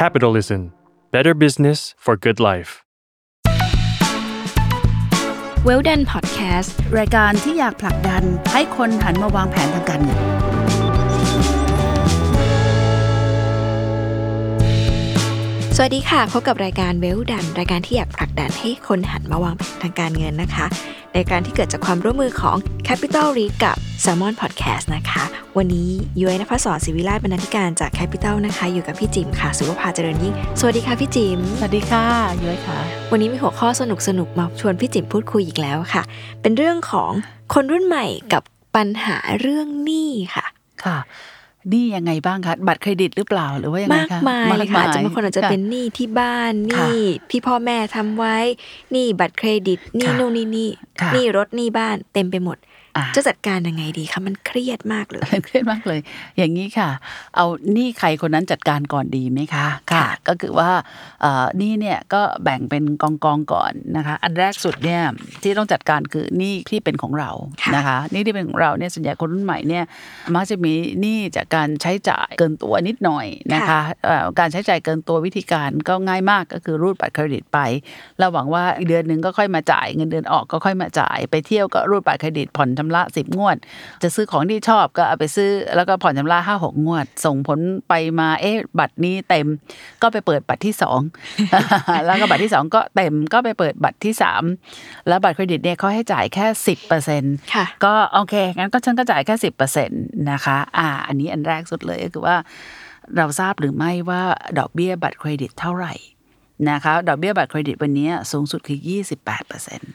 Capitalism Better Business for Good Life เวลดันพอดแคสต์รายการที่อยากผลักดันให้คนหันมาวางแผนทางการเงิน สวัสดีค่ะพบกับรายการเวลดันรายการที่อยากผลักดันให้คนหันมาวางแผนทางการเงินนะคะ ในการที่เกิดจากความร่วมมือของ Capital r e กับ Salmon Podcast นะคะ วันนี้ย้อยนภศรศิวิราชบรรณาธิการจาก Capital นะคะ อยู่กับพี่จิมค่ะ สุภภาเจริญยิ่ง สวัสดีค่ะพี่จิม สวัสดีค่ะย้อยค่ะ วันนี้มีหัวข้อสนุกสนุกๆมาชวนพี่จิมพูดคุยอีกแล้วค่ะ เป็นเรื่องของคนรุ่นใหม่กับปัญหาเรื่องหนี้ค่ะ ค่ะ นี่ยังไงบ้างคะบัตรเครดิตหรือเปล่าหรือว่ายังไงมากคะมายเลยค่ะอาจจะบางคนอาจจะเป็นหนี้ที่บ้านหค่ะนี้ที่พ่อแม่ทำไว้หนี้บัตรเครดิตหนี้ค่ะนู่นนี่นี่ค่ะหนี้รถหนี้บ้านเต็มไปหมดอะ จะจัดการยังไงดีคะมันเครียดมากเลยเครียดมากเลย อย่างนี้ค่ะ เอานี่ใครคนนั้นจัดการก่อนดีไหมคะค่ะ ก็คือว่าเอ่อนี่เนี่ยก็แบ่งเป็นกองกองๆก่อนนะคะ อันแรกสุดเนี่ยที่ต้องจัดการคือหนี่ที่เป็นของเราค่ะนะคะหนี่ที่เป็นของเราเนี่ยส่วนใหญ่คนรุ่นใหม่เนี่ยมักจะมีหนี้จากการใช้จ่ายเกินตัวนิดหน่อยนะคะเอ่อการใช้จ่ายเกินตัววิธีการก็ง่ายมากก็คือรูดบัตรเครดิตไปเราหวังว่าอีกเดือนหนึ่งก็ค่อยมาจ่ายเงินเดือนออกก็ค่อยมาจ่าย ไปเที่ยวก็รูดบัตรเครดิตผ่อนชำระสิบงวด จะซื้อของที่ชอบก็เอาไปซื้อ แล้วก็ผ่อนชำระห้าหกงวด ส่งผลไปมาเอ๊ะบัตรนี้เต็มก็ไปเปิดบัตรที่สองแล้วก็บัตรที่สองก็เต็มก็ไปเปิดบัตรที่สามแล้วบัตรเครดิตเนี่ยเขาให้จ่ายแค่สิบเปอร์เซ็นต์ค่ะก็โอเคงั้นก็ฉันก็จ่ายแค่สิบเปอร์เซ็นต์นะคะอ่า อันนี้อันแรกสุดเลยก็คือว่าเราทราบหรือไม่ว่าดอกเบี้ยบัตรเครดิตเท่าไหร่นะคะดอกเบี้ยบัตรเครดิตวันนี้สูงสุดคือยี่สิบแปดเปอร์เซ็นต์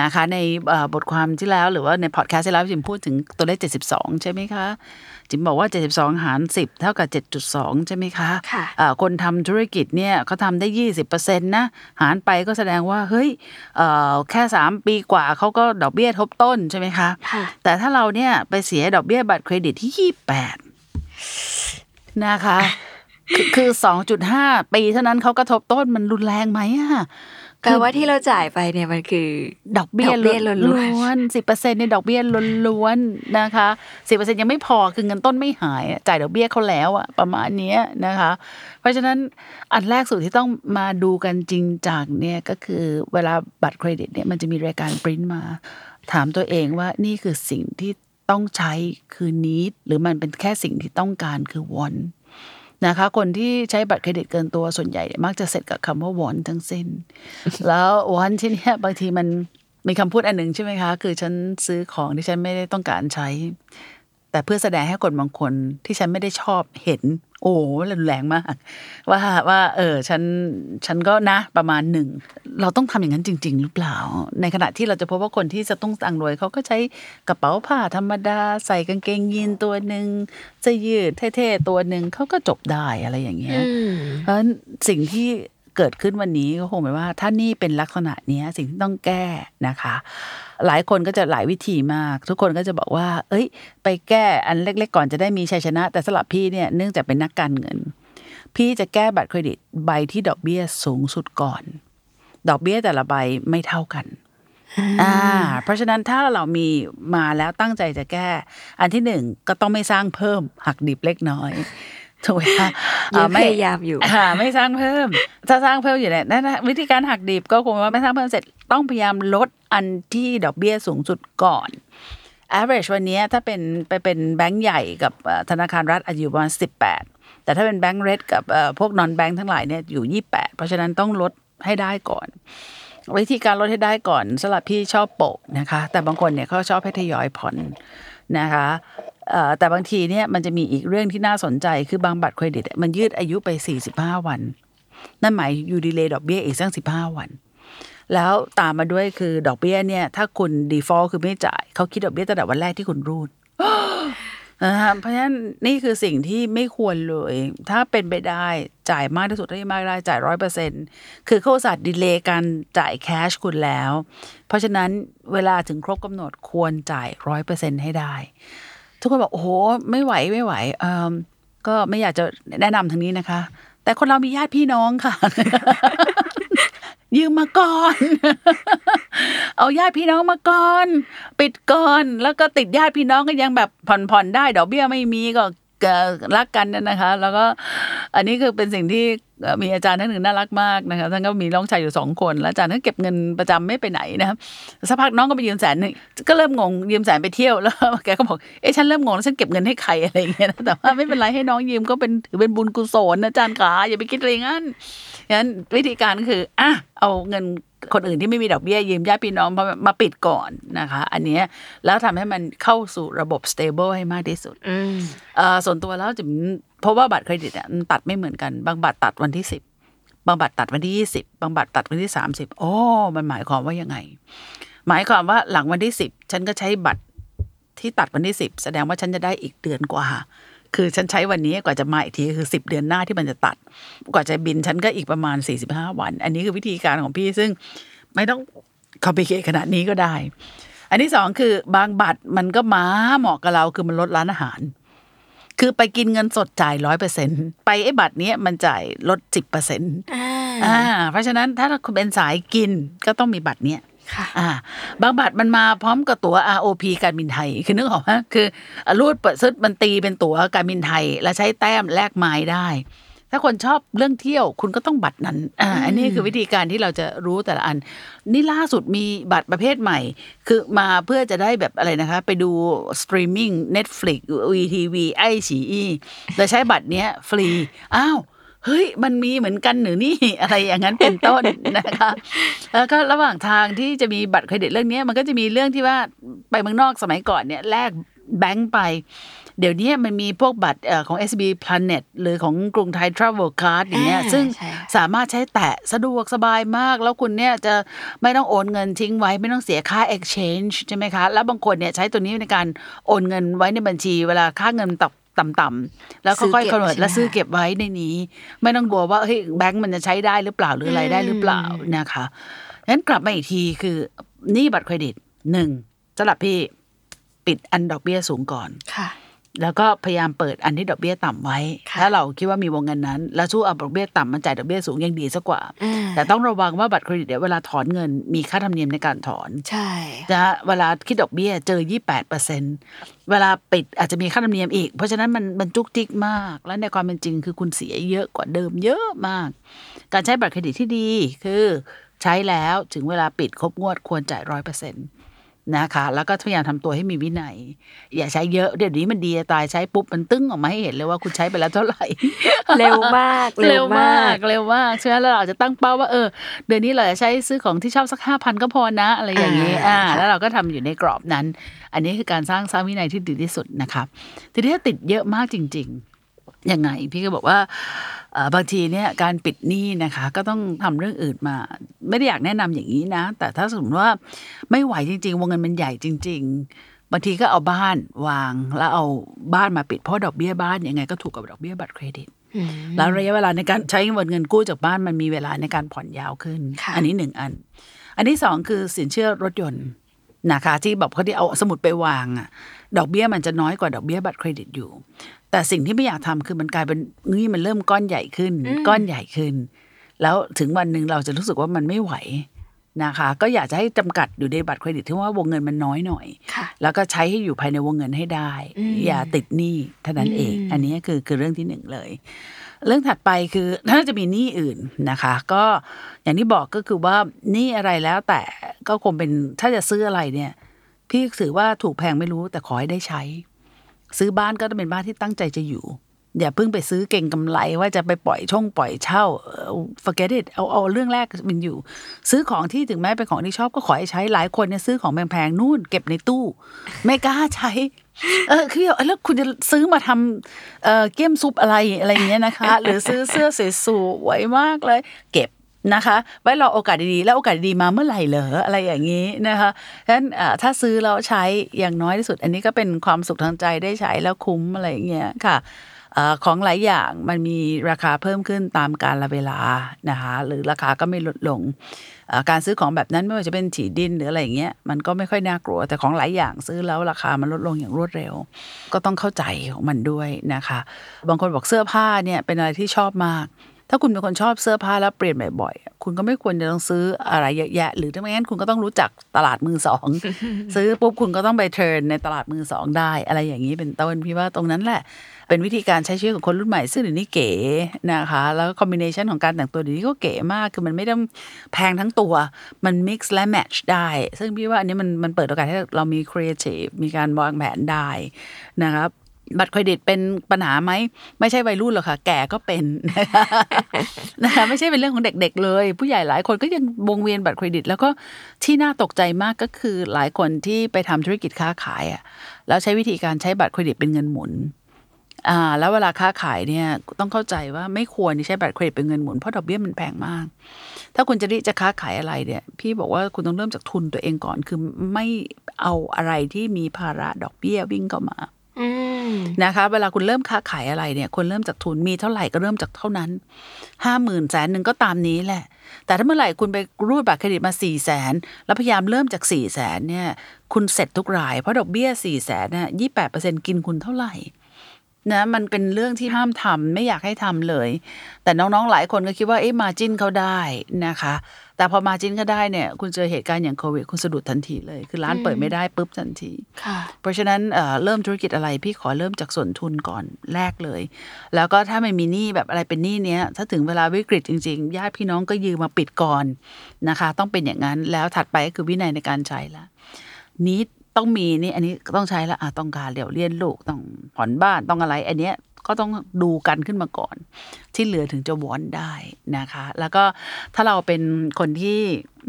นะคะในเอ่อบทความที่แล้วหรือว่าในพอดแคสต์ที่แล้วจิมพูดถึงตัวเลข 72 ใช่ไหมคะ จิมบอกว่า 72 หาร 10 เท่ากับ 7.2 ใช่ไหมคะค่ะอ่าคนทำธุรกิจเนี่ยเขาทำได้ 20%นะหารไปก็แสดงว่าเฮ้ยเอ่อแค่ 3 ปีกว่าเขาก็ดอกเบี้ยทบต้นใช่ไหมคะค่ะแต่ถ้าเราเนี่ยไปเสียดอกเบี้ยบัตรเครดิตที่ 28 นะคะ คือคือ2.5ปีเท่านั้นเขาก็ทบต้นมันรุนแรงไหมอะแปลว่าที่เราจ่ายไปเนี่ยมันคือ ดอกเบี้ยดอกเบี้ยล้วนๆล้วนสิบเปอร์เซ็นต์ในดอกเบี้ยล้วนๆนะคะสิบเปอร์เซ็นยังไม่พอคือเงินต้นไม่หายอะจ่ายดอกเบี้ยเขาแล้วอะประมาณเนี้ยนะคะ เพราะฉะนั้นอันแรกสุดที่ต้องมาดูกันจริงจังเนี่ยก็คือเวลาบัตรเครดิตเนี่ยมันจะมีรายการปริ้นมา ถามตัวเองว่านี่คือสิ่งที่ต้องใช้คือ need หรือมันเป็นแค่สิ่งที่ต้องการคือ want นะคะ คนที่ใช้บัตรเครดิตเกินตัวส่วนใหญ่ มักจะเสร็จกับคำว่า want ทั้งสิ้น แล้ว want ที่เนี่ยบางทีมันมีคำพูดอันหนึ่งใช่ไหมคะ คือฉันซื้อของที่ฉันไม่ได้ต้องการใช้ แต่เพื่อแสดงให้คนบางคนที่ฉันไม่ได้ชอบเห็น โอ้โหรุนแรงมาก ว่าว่า เออฉันฉันก็นะประมาณหนึ่ง เราต้องทำอย่างนั้นจริง ๆ หรือเปล่า ในขณะที่เราจะพบว่าคนที่จะต้องตังรวยเขาก็ใช้กระเป๋าผ้าธรรมดา ใส่กางเกงยีนตัวหนึ่งเสื้อยืดเท่ๆตัวหนึ่งเขาก็จบได้อะไรอย่างเงี้ยอืมเพราะฉะนั้นสิ่งที่ เกิดขึ้นวันนี้ก็คงหมายว่า ถ้านี่เป็นลักษณะเนี้ยสิ่งที่ต้องแก้นะคะ หลายคนก็จะหลายวิธีมาก ทุกคนก็จะบอกว่า เอ้ย ไปแก้อันเล็ก ๆ ก่อนจะได้มีชัยชนะ แต่สำหรับพี่เนี่ยเนื่องจากเป็นนักการเงิน พี่จะแก้บัตรเครดิตใบที่ดอกเบี้ยสูงสุดก่อน ดอกเบี้ยแต่ละใบไม่เท่ากันอ่าเพราะฉะนั้นถ้าเรามีมาแล้วตั้งใจจะแก้ อันที่หนึ่งก็ต้องไม่สร้างเพิ่มหักดิบเล็กน้อย ถูกไหมคะเยอะอ่พยายามอยู่ค่ะไม่สร้างเพิ่ม ถ้าสร้างเพิ่มอยู่เนี่ยนั่นนะวิธีการหักดิบก็คงว่าไม่สร้างเพิ่มเสร็จต้องพยายามลดอันที่ดอกเบี้ยสูงสุดก่อน average วันนี้ถ้าเป็นไปเป็นแบงก์ใหญ่กับเอ่อธนาคารรัฐอาจจะอยู่ประมาณสิบแปดแต่ถ้าเป็นแบงก์เรดกับเอ่อพวกนอนแบงก์ทั้งหลายเนี่ยอยู่ยี่แปดเพราะฉะนั้นต้องลดให้ได้ก่อน วิธีการลดให้ได้ก่อนสำหรับพี่ชอบโปะนะคะ แต่บางคนเนี่ยเขาชอบให้ทยอยผ่อนนะคะเอ่อ แต่บางทีเนี่ยมันจะมีอีกเรื่องที่น่าสนใจคือบางบัตรเครดิต มันยืดอายุไป 45 วัน นั่นหมายอยู่ดีเลยดอกเบี้ยอีกสัก15วัน แล้วตามมาด้วยคือดอกเบี้ยเนี่ย ถ้าคุณ default คือไม่จ่ายเขาคิดดอกเบี้ยตั้งแต่วันแรกที่คุณรูดนะคะเพราะฉะนั้นนี่คือสิ่งที่ไม่ควรเลย ถ้าเป็นไปได้จ่ายมากที่สุดเท่าที่มากได้จ่ายร้อยเปอร์เซ็นคือเขาสัตว์ดีเลย์การจ่ายแคชคุณแล้ว เพราะฉะนั้นเวลาถึงครบกำหนดควรจ่ายร้อยเปอร์เซ็นให้ได้ ทุกคนบอกโอ้โหไม่ไหวไม่ไหวเอมก็ไม่อยากจะแนะนำทางนี้นะคะ แต่คนเรามีญาติพี่น้องค่ะ ยืมมาก่อน เอาญาติพี่น้องมาก่อน ปิดก่อน แล้วก็ติดญาติพี่น้องก็ยังแบบผ่อนผ่อนได้ดอกเบี้ยไม่มีก็เรักกันนี่ยนะคะ แล้วก็อันนี้คือเป็นสิ่งที่มีอาจารย์ท่านหนึ่งน่ารักมากนะคะท่านก็มีน้องชายอยู่สองคนแล้วอาจารย์ท่านเก็บเงินประจำไม่ไปไหนนะครับสักพักน้องก็ไปยืมแสนหนึ่งก็เริ่มงงยืมแสนไปเที่ยวแล้วแกก็บอกเอ๊ะฉันเริ่มงงแล้วฉันเก็บเงินให้ใครอะไรอย่างเงี้ยนะแต่ว่าไม่เป็นไรให้น้องยืมก็เป็นถือเป็นบุญกุศลนะอาจารย์ขาอย่าไปคิดอะไรงั้นงั้นวิธีการคืออะเอาเงิน คนอื่นที่ไม่มีดอกเบี้ยยืมญาติพี่น้องมามาปิดก่อนนะคะ อันเนี้ยแล้วทำให้มันเข้าสู่ระบบ stable ให้มากที่สุดอืมเอ่อส่วนตัวแล้วจิมเพราะว่าบัตรเครดิตอะมันตัดไม่เหมือนกันบางบัตรตัดวันที่สิบบางบัตรตัดวันที่ยี่สิบบางบัตรตัดวันที่สามสิบโอ้มันหมายความว่ายังไง หมายความว่าหลังวันที่สิบฉันก็ใช้บัตรที่ตัดวันที่สิบแสดงว่าฉันจะได้อีกเดือนกว่า คือฉันใช้วันนี้กว่าจะมาอีกทีคือสิบเดือนหน้าที่มันจะตัด กว่าจะบินฉันก็อีกประมาณสี่สิบห้าวัน อันนี้คือวิธีการของพี่ซึ่งไม่ต้องคอมพิเคขนาดนี้ก็ได้ อันที่สองคือบางบัตรมันก็ม้าเหมาะกับเราคือมันลดร้านอาหาร คือไปกินเงินสดจ่ายร้อยเปอร์เซ็นไปไอ้บัตรเนี้ยมันจ่ายลดสิบเปอร์เซ็นต์อ่าอ่า เพราะฉะนั้นถ้าคุณเป็นสายกินก็ต้องมีบัตรเนี้ยค่ะ อ่า บางบัตรมันมาพร้อมกับตั๋ว ROP การบินไทย คือนึกออกไหมคืออะรูดเปิดซึดมันตีเป็นตั๋วการบินไทย แล้วใช้แต้มแลกไม้ได้ ถ้าคนชอบเรื่องเที่ยวคุณก็ต้องบัตรนั้นอ่าอันนี้คือวิธีการที่เราจะรู้แต่ละอัน นี่ล่าสุดมีบัตรประเภทใหม่ คือมาเพื่อจะได้แบบอะไรนะคะ ไปดู streaming Netflix WeTV ไอฉีอีแล้วใช้บัตรเนี้ยฟรีอ้าว เฮ้ยมันมีเหมือนกันหรือนี่อะไรอย่างนั้นเป็นต้นนะคะแล้วก็ระหว่างทางที่จะมีบัตรเครดิตเรื่องนี้มันก็จะมีเรื่องที่ว่าไปเมืองนอกสมัยก่อนเนี่ยแลกแบงค์ไป เดี๋ยวนี้มันมีพวกบัตรเอ่อของ SB Planet หรือของกรุงไทย Travel Card อย่างเงี้ยอ่าซึ่งใช่ค่ะสามารถใช้แตะสะดวกสบายมาก แล้วคุณเนี่ยจะไม่ต้องโอนเงินทิ้งไว้ ไม่ต้องเสียค่า exchange ใช่ไหมคะ แล้วบางคนเนี่ยใช้ตัวนี้ในการโอนเงินไว้ในบัญชี เวลาค่าเงินตก ต่ำๆแล้วค่อยๆ convert แล้วซื้อเก็บไว้ในนี้ ไม่ต้องกลัวว่าเฮ้ยแบงก์มันจะใช้ได้หรือเปล่าหรืออะไรได้หรือเปล่านะคะงั้นกลับมาอีกทีคือหนี่บัตรเครดิตหนึ่งสำหรับพี่ปิดอันดอกเบี้ยสูงก่อนค่ะ แล้วก็พยายามเปิดอันที่ดอกเบี้ยต่ำไว้ค่ะถ้าเราคิดว่ามีวงเงินนั้น แล้วสู้เอาดอกเบี้ยต่ำมาจ่ายดอกเบี้ยสูงยังดีสักกว่าอ่า แต่ต้องระวังว่าบัตรเครดิตเนี่ยเวลาถอนเงินมีค่าธรรมเนียมในการถอน ใช่นะฮะเวลาคิดดอกเบี้ยเจอ 28เปอร์เซ็นเวลาปิดอาจจะมีค่าธรรมเนียมอีก เพราะฉะนั้นมันมันจุกจิกมาก และในความเป็นจริงคือคุณเสียเยอะกว่าเดิมเยอะมาก การใช้บัตรเครดิตที่ดีคือ ใช้แล้วถึงเวลาปิดครบงวดควรจ่ายร้อยเปอร์เซ็นต์ นะคะแล้วก็พยายามทำตัวให้มีวินัย อย่าใช้เยอะเดี๋ยวนี้มันดีจะตายใช้ปุ๊บมันตึ้งออกมาให้เห็นเลยว่าคุณใช้ไปแล้วเท่าไหร่ เร็วมาก เร็วมากเร็วมากใช่ไหมแล้วเราอาจจะตั้งเป้าว่าเออเดือนนี้เราจะใช้ซื้อของที่ชอบสักห้าพันก็พอนะ อะไรอย่างนี้อ่าอ่าค่ะแล้วเราก็ทำอยู่ในกรอบนั้น อันนี้คือการสร้างสร้างวินัยที่ดีที่สุดนะคะทีนี้ถ้าติดเยอะมากจริง ๆ ยังไง พี่ก็บอกว่าเอ่อบางทีเนี่ยการปิดหนี้นะคะ ก็ต้องทำเรื่องอื่นมา ไม่ได้อยากแนะนำอย่างนี้นะ แต่ถ้าสมมติว่าไม่ไหวจริง ๆ วงเงินมันใหญ่จริง ๆบางทีก็เอาบ้านวางแล้วเอาบ้านมาปิดเพราะดอกเบี้ยบ้านยังไงก็ถูกกับดอกเบี้ยบัตรเครดิตอืมแล้วระยะเวลาในการใช้เงินกู้จากบ้านมันมีเวลาในการผ่อนยาวขึ้นค่ะอันนี้หนึ่งอัน อันที่สองคือสินเชื่อรถยนต์นะคะที่แบบเขาที่เอาสมุดไปวางอะดอกเบี้ยมันจะน้อยกว่าดอกเบี้ยบัตรเครดิตอยู่ แต่สิ่งที่ไม่อยากทำคือมันกลายเป็นนี่มันเริ่มก้อนใหญ่ขึ้น ก้อนใหญ่ขึ้น แล้วถึงวันหนึ่งเราจะรู้สึกว่ามันไม่ไหวนะคะ ก็อยากจะให้จำกัดอยู่ในบัตรเครดิตที่ว่าวงเงินมันน้อยหน่อยค่ะแล้วก็ใช้ให้อยู่ภายในวงเงินให้ได้อืมอย่าติดหนี้เท่านั้นเองอืมอันนี้คือคือเรื่องที่หนึ่งเลย เรื่องถัดไปคือถ้าจะมีหนี้อื่นนะคะ ก็อย่างที่บอกก็คือว่าหนี้อะไรแล้วแต่ก็คงเป็นถ้าจะซื้ออะไรเนี่ย พี่ถือว่าถูกแพงไม่รู้แต่ขอให้ได้ใช้ ซื้อบ้านก็ต้องเป็นบ้านที่ตั้งใจจะอยู่ อย่าเพิ่งไปซื้อเก่งกำไรว่าจะไปปล่อยช่องปล่อยเช่า forget it เอาเอาเรื่องแรกมันอยู่ ซื้อของที่ถึงแม้เป็นของที่ชอบก็ขอให้ใช้หลายคนเนี่ยซื้อของแพงๆนู่นเก็บในตู้ ไม่กล้าใช้ เออคือแล้วคุณจะซื้อมาทำเอ่อเกี๊ยมซุปอะไรอะไรเงี้ยนะคะ หรือซื้อเสื้อสวยๆมากเลย เก็บ นะคะ ไว้รอโอกาสดีๆ แล้วโอกาสดีมาเมื่อไหร่เหรออะไรอย่างนี้นะคะฉะนั้นถ้าซื้อแล้วใช้อย่างน้อยที่สุด อันนี้ก็เป็นความสุขทางใจได้ใช้แล้วคุ้มอะไรอย่างเงี้ยค่ะของหลายอย่างมันมีราคาเพิ่มขึ้นตามกาลเวลานะคะหรือราคาก็ไม่ลดลง การซื้อของแบบนั้นไม่ว่าจะเป็นถีดินหรืออะไรอย่างเงี้ยมันก็ไม่ค่อยน่ากลัว แต่ของหลายอย่างซื้อแล้วราคามันลดลงอย่างรวดเร็ว ก็ต้องเข้าใจของมันด้วยนะคะ บางคนบอกเสื้อผ้าเนี่ยเป็นอะไรที่ชอบมาก ถ้าคุณเป็นคนชอบเสื้อผ้าแล้วเปลี่ยนบ่อยๆ คุณก็ไม่ควรจะต้องซื้ออะไรเยอะแยะ หรือถ้าไม่งั้นคุณก็ต้องรู้จักตลาดมือสอง ซื้อปุ๊บคุณก็ต้องไปเทิร์นในตลาดมือสองได้ อะไรอย่างนี้เป็นต้นพี่ว่าตรงนั้นแหละ เป็นวิธีการใช้ชีวิตของคนรุ่นใหม่ ซึ่งเดี๋ยวนี้เก๋นะคะ แล้วคอมบิเนชันของการแต่งตัวเดี๋ยวนี้ก็เก๋มาก คือมันไม่ต้องแพงทั้งตัว มัน mix และ match ได้ ซึ่งพี่ว่าอันนี้มันมันเปิดโอกาสให้เรามี creative มีการวางแผนได้นะครับ บัตรเครดิตเป็นปัญหาไหมไม่ใช่วัยรุ่นหรอกค่ะ แก่ก็เป็นนะคะไม่ใช่เป็นเรื่องของเด็ก ๆ เลย ผู้ใหญ่หลายคนก็ยังวงเวียนบัตรเครดิต แล้วก็ที่น่าตกใจมากก็คือหลายคนที่ไปทำธุรกิจค้าขายอะแล้วใช้วิธีการใช้บัตรเครดิตเป็นเงินหมุนอ่าแล้วเวลาค้าขายเนี่ยต้องเข้าใจว่าไม่ควรที่ใช้บัตรเครดิตเป็นเงินหมุนเพราะดอกเบี้ยมันแพงมาก ถ้าคุณจะรีจะค้าขายอะไรเนี่ย พี่บอกว่าคุณต้องเริ่มจากทุนตัวเองก่อน คือไม่เอาอะไรที่มีภาระดอกเบี้ยวิ่งเข้ามา นะคะเวลาคุณเริ่มค้าขายอะไรเนี่ยคนเริ่มจากทุนมีเท่าไหร่ก็เริ่มจากเท่านั้นห้าหมื่นแสนหนึ่งก็ตามนี้แหละ แต่ถ้าเมื่อไหร่คุณไปรูดบัตรเครดิตมาสี่แสนแล้วพยายามเริ่มจากสี่แสนเนี่ยคุณเสร็จทุกรายเพราะดอกเบี้ยสี่แสนเนี่ยยี่แปดเปอร์เซ็นกินคุณเท่าไหร่ นะมันเป็นเรื่องที่ห้ามทำไม่อยากให้ทำเลย แต่น้องๆหลายคนก็คิดว่าเอ๊ะมาจินเขาได้นะคะ แต่พอมาจินเขาได้เนี่ย คุณเจอเหตุการณ์อย่างโควิด คุณสะดุดทันทีเลย คือร้านเปิดไม่ได้ปุ๊บทันทีค่ะเพราะฉะนั้นเอ่อเริ่มธุรกิจอะไรพี่ขอเริ่มจากส่วนทุนก่อนแรกเลย แล้วก็ถ้าไม่มีหนี้แบบอะไรเป็นหนี้เนี้ยถ้าถึงเวลาวิกฤตจริงๆญาติพี่น้องก็ยืมมาปิดก่อนนะคะ ต้องเป็นอย่างนั้นแล้วถัดไปก็คือวินัยในการใช้ละนี้ ต้องมีนี่อันนี้ต้องใช้ละอะต้องการเดี๋ยวเรียนลูกต้องผ่อนบ้านต้องอะไร อันเนี้ยก็ต้องดูกันขึ้นมาก่อน ที่เหลือถึงจะ want ได้นะคะ แล้วก็ถ้าเราเป็นคนที่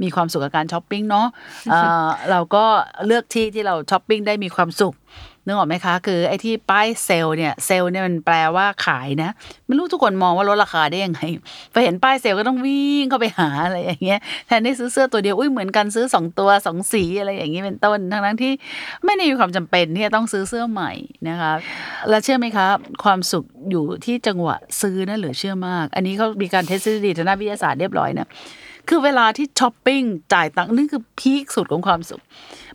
มีความสุขกับการช้อปปิ้งเนาะเอ่อเราก็เลือกที่ที่เราช้อปปิ้งได้มีความสุข นึกออกไหมคะ คือไอ้ที่ป้ายเซลเนี่ยเซลเนี่ยมันแปลว่าขายนะ ไม่รู้ทุกคนมองว่าลดราคาได้ยังไงพอเห็นป้ายเซลก็ต้องวิ่งเข้าไปหาอะไรอย่างเงี้ยแทนที่ซื้อเสื้อตัวเดียวอุ้ยเหมือนกันซื้อสองตัวสองสีอะไรอย่างเงี้ยเป็นต้นทั้งนั้นที่ไม่ได้มีความจำเป็นที่จะต้องซื้อเสื้อใหม่นะคะแล้วเชื่อไหมคะความสุขอยู่ที่จังหวะซื้อนะเหลือเชื่อมาก อันนี้เขามีการ test ทฤษฎีทางด้านวิทยาศาสตร์เรียบร้อยนะคือเวลาที่ช้อปปิ้งจ่ายตังค์นี่คือ peak สุดของความสุข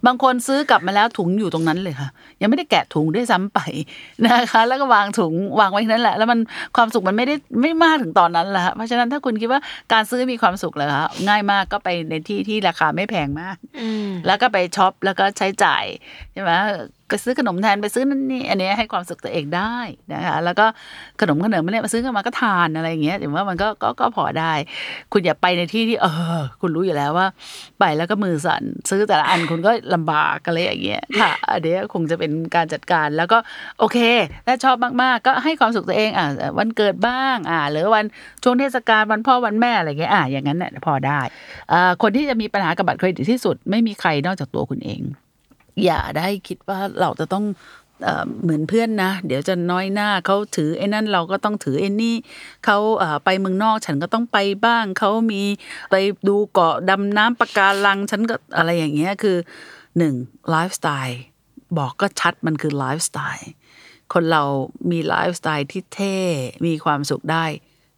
บางคนซื้อกลับมาแล้วถุงอยู่ตรงนั้นเลยค่ะ ยังไม่ได้แกะถุงด้วยซ้ำไปนะคะ แล้วก็วางถุงวางไว้ที่นั่นแหละ แล้วมันความสุขมันไม่ได้ไม่มากถึงตอนนั้นแหละเพราะฉะนั้นถ้าคุณคิดว่าการซื้อมีความสุขเลยคะง่ายมากก็ไปในที่ที่ราคาไม่แพงมากอืมแล้วก็ไปช็อปแล้วก็ใช้จ่ายใช่ไหม ก็ซื้อขนมแทนไปซื้อนั่นนี่อันนี้ให้ความสุขตัวเองได้นะคะแล้วก็ขนมขนมไม่ได้มาซื้อกันมาก็ทานอะไรอย่างเงี้ยถือว่ามันก็ก็ก็พอได้ คุณอย่าไปในที่ที่เออ คุณรู้อยู่แล้วว่า ไปแล้วก็มือสั่นซื้อแต่ละอันคุณก็ลำบากอะไรอย่างเงี้ยค่ะอันเนี้คงจะเป็นการจัดการแล้วก็โอเคถ้าชอบมากๆ ก็ให้ความสุขตัวเองอะวันเกิดบ้างอ่าหรือวันช่วงเทศกาลวันพ่อวันแม่อะไรเงี้ยอะอย่างนั้นเนี่ยพอได้อ่าคนที่จะมีปัญหากับบัตรเครดิตที่สุดไม่มีใครนอกจากตัวคุณเอง อย่าได้คิดว่าเราจะต้องเหมือนเพื่อนนะ เดี๋ยวจะน้อยหน้าเขาถือไอ้นั่นเราก็ต้องถือไอ้นี่เขาไปเมืองนอกฉันก็ต้องไปบ้างเขามีไปดูเกาะดำน้ำปะการังฉันก็อะไรอย่างเงี้ยคือหนึ่งไลฟ์สไตล์บอกก็ชัดมันคือไลฟ์สไตล์คนเรามีไลฟ์สไตล์ที่เท่มีความสุขได้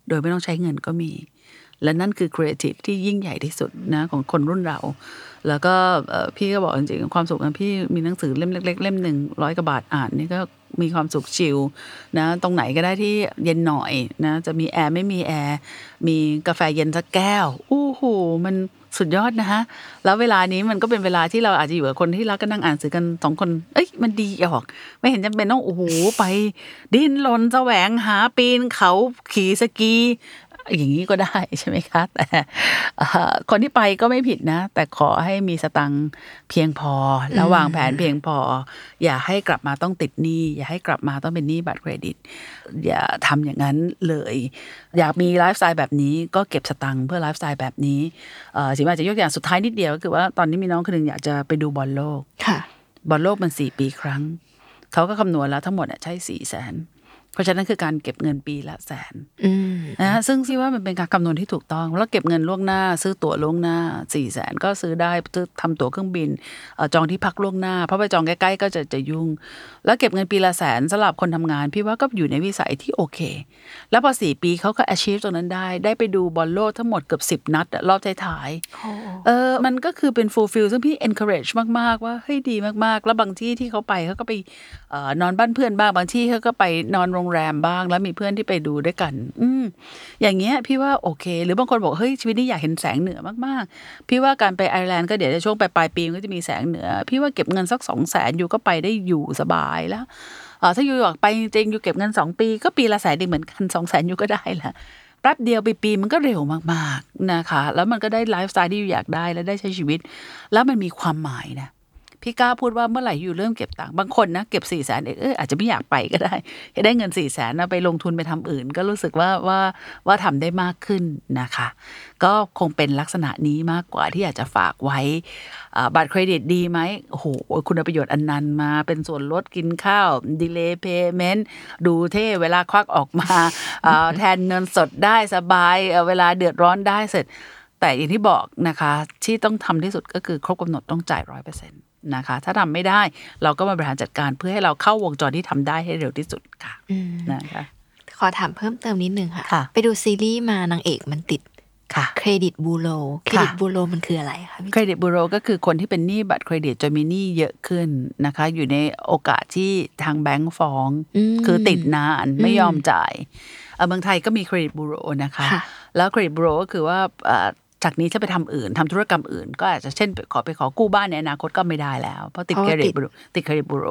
โดยไม่ต้องใช้เงินก็มี และนั่นคือครีเอทีฟที่ยิ่งใหญ่ที่สุดนะของคนรุ่นเราแล้วก็พี่ก็บอกจริงๆความสุขของพี่มีหนังสือเล่มเล็ก ๆ เล่มหนึ่งร้อยกว่าบาทอ่านนี่ก็มีความสุขชิลนะตรงไหนก็ได้ที่เย็นหน่อยนะจะมีแอร์ไม่มีแอร์มีกาแฟเย็นสักแก้วอู้หูมันสุดยอดนะฮะ แล้วเวลานี้มันก็เป็นเวลาที่เราอาจจะอยู่กับคนที่รักก็นั่งอ่านหนังสือกันสองคน เอ้ยมันดีออก ไม่เห็นจำเป็นต้องโอ้โหไป ดิ้นรนแสวงหาปีนเขาขี่สกี อย่างนี้ก็ได้ใช่ไหมคะ แต่เอ่อคนที่ไปก็ไม่ผิดนะ แต่ขอให้มีสตังค์เพียงพอแล้ววางแผนเพียงพอ อย่าให้กลับมาต้องติดหนี้อย่าให้กลับมาต้องเป็นหนี้บัตรเครดิต อย่าทำอย่างนั้นเลย อยากมีไลฟ์สไตล์แบบนี้ก็เก็บสตังค์เพื่อไลฟ์สไตล์แบบนี้เอ่อสิมาจะยกอย่างสุดท้ายนิดเดียวก็คือว่าตอนนี้มีน้องคนหนึ่งอยากจะไปดูบอลโลกค่ะบอลโลกมันสี่ปีครั้งเขาก็คำนวณแล้วทั้งหมดเนี่ยใช้สี่แสนเพ ราะฉะนั้นคือการเก็บเงินปีละแสนอืมนะฮะซึ่งที่ว่ามันเป็นการคำนวณที่ถูกต้อง แล้วเก็บเงินล่วงหน้า ซื้อตั๋วล่วงหน้าสี่แสนก็ซื้อได้ซื้อทำตั๋วเครื่องบินเอ่อจองที่พักล่วงหน้า เพราะไปจองใกล้ๆก็จะจะยุ่ง แล้วเก็บเงินปีละแสนสำหรับคนทำงาน พี่ว่าก็อยู่ในวิสัยที่โอเค แล้วพอสี่ปีเขาก็ achieve ตรงนั้นได้ ได้ไปดูบอลโลกทั้งหมดเกือบสิบนัดอะรอบท้ายๆเออมันก็คือเป็น fulfill ซึ่งพี่ encourage มากๆ ว่าเฮ้ยดีมากๆ แล้วบางที่ที่เขาไปเขาก็ไปเอ่อนอนบ้านเพื่อนบ้างบางที่เขาก็ไปนอนโรงรงแรมบ้าง แล้วมีเพื่อนที่ไปดูด้วยกัน อืมอย่างเงี้ย พี่ว่าโอเค หรือบางคนบอกเฮ้ยชีวิตนี้อยากเห็นแสงเหนือมากๆ พี่ว่าการไปไอร์แลนด์ก็เดี๋ยวจะช่วงปลายปลายปีก็จะมีแสงเหนือ พี่ว่าเก็บเงินสักสองแสนอยู่ก็ไปได้อยู่สบายแล้วเออถ้าอยู่อยากไปจริงอยู่เก็บเงินสองปี ก็ปีละแสนดีเหมือนกันสองแสนอยู่ก็ได้ละแป๊บเดียวปีปีมันก็เร็วมากๆนะคะ แล้วมันก็ได้ไลฟ์สไตล์ที่ you อยากได้และได้ใช้ชีวิต แล้วมันมีความหมายนะ พี่กล้าพูดว่าเมื่อไหร่ you เริ่มเก็บตังค์บางคนนะเก็บสี่แสนเอออาจจะไม่อยากไปก็ได้ได้เงินสี่แสนนะไปลงทุนไปทำอื่น ก็รู้สึกว่าว่าว่าทำได้มากขึ้นนะคะ ก็คงเป็นลักษณะนี้มากกว่าที่อยากจะฝากไว้บัตรเครดิตดีไหมโอ้โหคุณประโยชน์อนันต์มาเป็นส่วนลดกินข้าวdelay payment ดูเท่เวลาควักออกมาแทนเงินสดได้สบายเอ่อเวลาเดือดร้อนได้เสร็จ แต่อย่างที่บอกนะคะ ที่ต้องทำที่สุดก็คือครบกำหนดต้องจ่ายร้อยเปอร์เซ็นต์ นะคะ ถ้าทำไม่ได้เราก็มาบริหารจัดการเพื่อให้เราเข้าวงจรที่ทำได้ให้เร็วที่สุดค่ะอืมนะคะขอถามเพิ่มเติมนิดนึงค่ะค่ะ ไปดูซีรีส์มานางเอกมันติดค่ะเครดิตบูโรเครดิตบูโรมันคืออะไรคะพี่เครดิตบูโรก็คือคนที่เป็นหนี้บัตรเครดิตจนมีหนี้เยอะขึ้นนะคะ อยู่ในโอกาสที่ทางแบงก์ฟ้องคือติดนานไม่ยอมจ่ายเอ่อเมืองไทยก็มีเครดิตบูโรนะคะค่ะแล้วเครดิตบูโรก็คือว่าเอ่อ จากนี้ถ้าไปทำอื่นทำธุรกรรมอื่น ก็อาจจะเช่นขอไปขอกู้บ้านในอนาคตก็ไม่ได้แล้ว เพราะติดเพราะเครว่าดิติตดบูโรติดเครดิตบูโร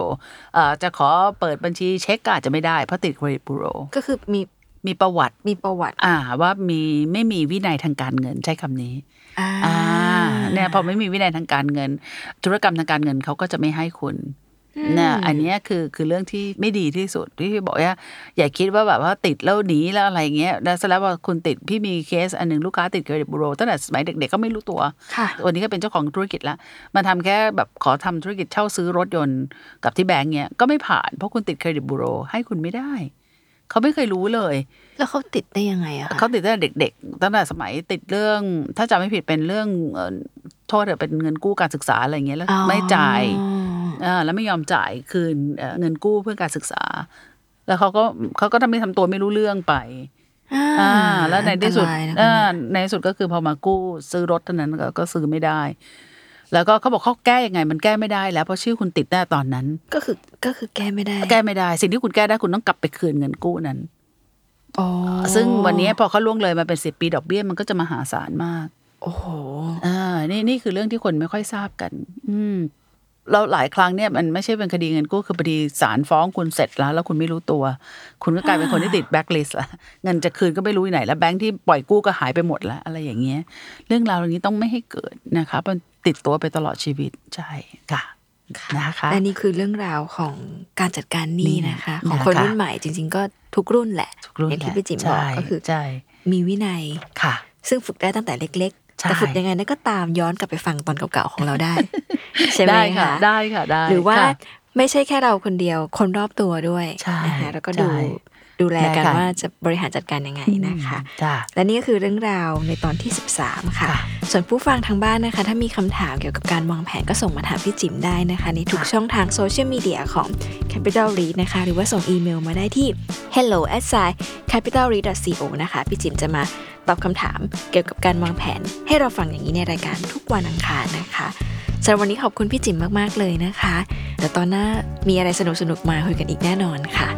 เอ่อจะขอเปิดบัญชีเช็คก็อาจจะไม่ได้เพราะติดเครดิตบูโรก็คือมีมีประวัติมีประวัติ อ่า ว่ามีไม่มีวินัยทางการเงินใช้คำนี้อ่าอ่าเนี่ยพอไม่มีวินัยทางการเงิน ธุรกรรมทางการเงินเขาก็จะไม่ให้คุณ นะอันเนี้ยคือคือเรื่องที่ไม่ดีที่สุดที่พี่บอกว่าอย่าคิดว่าแบบว่าติดแล้วหนีแล้วอะไรเงี้ยแล้วเสร็จแล้วว่าคุณติดพี่มีเคสอันหนึ่งลูกค้าติดเครดิตบูโรตั้งแต่สมัยเด็ก ๆ ก็ไม่รู้ตัวค่ะวันนี้ก็เป็นเจ้าของธุรกิจแล้วมันทำแค่แบบขอทำธุรกิจเช่าซื้อรถยนต์กับที่แบงก์เนี้ยก็ไม่ผ่านเพราะคุณติดเครดิตบูโรให้คุณไม่ได้ เขาไม่เคยรู้เลย แล้วเขาติดได้ยังไงอะคะเขาติดตั้งแต่เด็ก ๆ ตั้งแต่สมัยติดเรื่อง ถ้าจำไม่ผิดเป็นเรื่องเอ่อโทษเถอะเป็นเงินกู้การศึกษาอะไรเงี้ยแล้วอ๋อไม่จ่ายเออแล้วไม่ยอมจ่ายคืนเอ่อเงินกู้เพื่อการศึกษา แล้วเขาก็เขาก็ทำไม่ทำตัวไม่รู้เรื่องไปอ่าอ่าแล้วในที่สุดอันตรายนะคะอ่าในที่สุดก็คือพอมากู้ซื้อรถเท่านั้นก็ก็ซื้อไม่ได้ แล้วก็เขาบอกเขาแก้ยังไง มันแก้ไม่ได้แล้วเพราะชื่อคุณติดแน่ตอนนั้น ก็คือก็คือแก้ไม่ได้ แก้ไม่ได้ สิ่งที่คุณแก้ได้คุณต้องกลับไปคืนเงินกู้นั้นอ๋อซึ่งวันนี้พอเขาล่วงเลยมาเป็นสิบปีดอกเบี้ยมันก็จะมหาศาลมาก โอ้โหอ่านี่นี่คือเรื่องที่คนไม่ค่อยทราบกัน อืม เราหลายครั้งเนี่ยมันไม่ใช่เป็นคดีเงินกู้คือพอดีศาลฟ้องคุณเสร็จแล้ว แล้วคุณไม่รู้ตัว คุณก็กลายเป็นคนที่ติดแบ็คลิสต์ละเงินจะคืนก็ไม่รู้อยู่ไหน แล้วแบงค์ที่ปล่อยกู้ก็หายไปหมดแล้วอะไรอย่างเงี้ย เรื่องราวเหล่านี้ต้องไม่ให้เกิดนะคะมันติดตัวไปตลอดชีวิตใช่ค่ะนะคะและนี่คือเรื่องราวของการจัดการหนี้นะคะนี่ของคนนะคะรุ่นใหม่จริง ๆ ก็ทุกรุ่นแหละทุกรุ่นอย่างที่แหละพี่จิ๋มบอกใช่ก็คือใช่มีวินัยค่ะ ซึ่งฝึกได้ตั้งแต่เล็กๆใช่ แต่ฝึกยังไงนั่นก็ตามย้อนกลับไปฟังตอนเก่าๆของเราได้ ใช่ไหมได้ค่ะคะได้ค่ะได้ หรือว่าค่ะไม่ใช่แค่เราคนเดียวคนรอบตัวด้วยใช่นะคะแล้วก็ใช่ดู ดูแลกันได้ค่ะว่าจะบริหารจัดการยังไงนะคะจ้าและนี่ก็คือเรื่องราวในตอนที่ 13 ค่ะค่ะส่วนผู้ฟังทางบ้านนะคะ ถ้ามีคำถามเกี่ยวกับการวางแผนก็ส่งมาถามพี่จิ๋มได้นะคะ ในทุกช่องทางโซเชียลมีเดียของ Capital Read นะคะ หรือว่าส่งอีเมลมาได้ที่ hello at capitalread co นะคะ พี่จิ๋มจะมาตอบคำถามเกี่ยวกับการวางแผน ให้เราฟังอย่างนี้ในรายการทุกวันอังคารนะคะ สำหรับวันนี้ขอบคุณพี่จิ๋มมากๆเลยนะคะ แต่ตอนหน้ามีอะไรสนุกๆมาคุยกันอีกแน่นอนค่ะ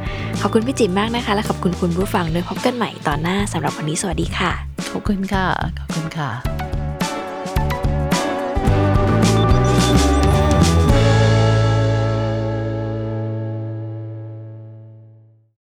ขอบคุณพี่จิ๋มมากนะคะ และขอบคุณคุณผู้ฟังด้วยพบกันใหม่ตอนหน้าสำหรับวันนี้สวัสดีค่ะขอบคุณค่ะขอบคุณค่ะ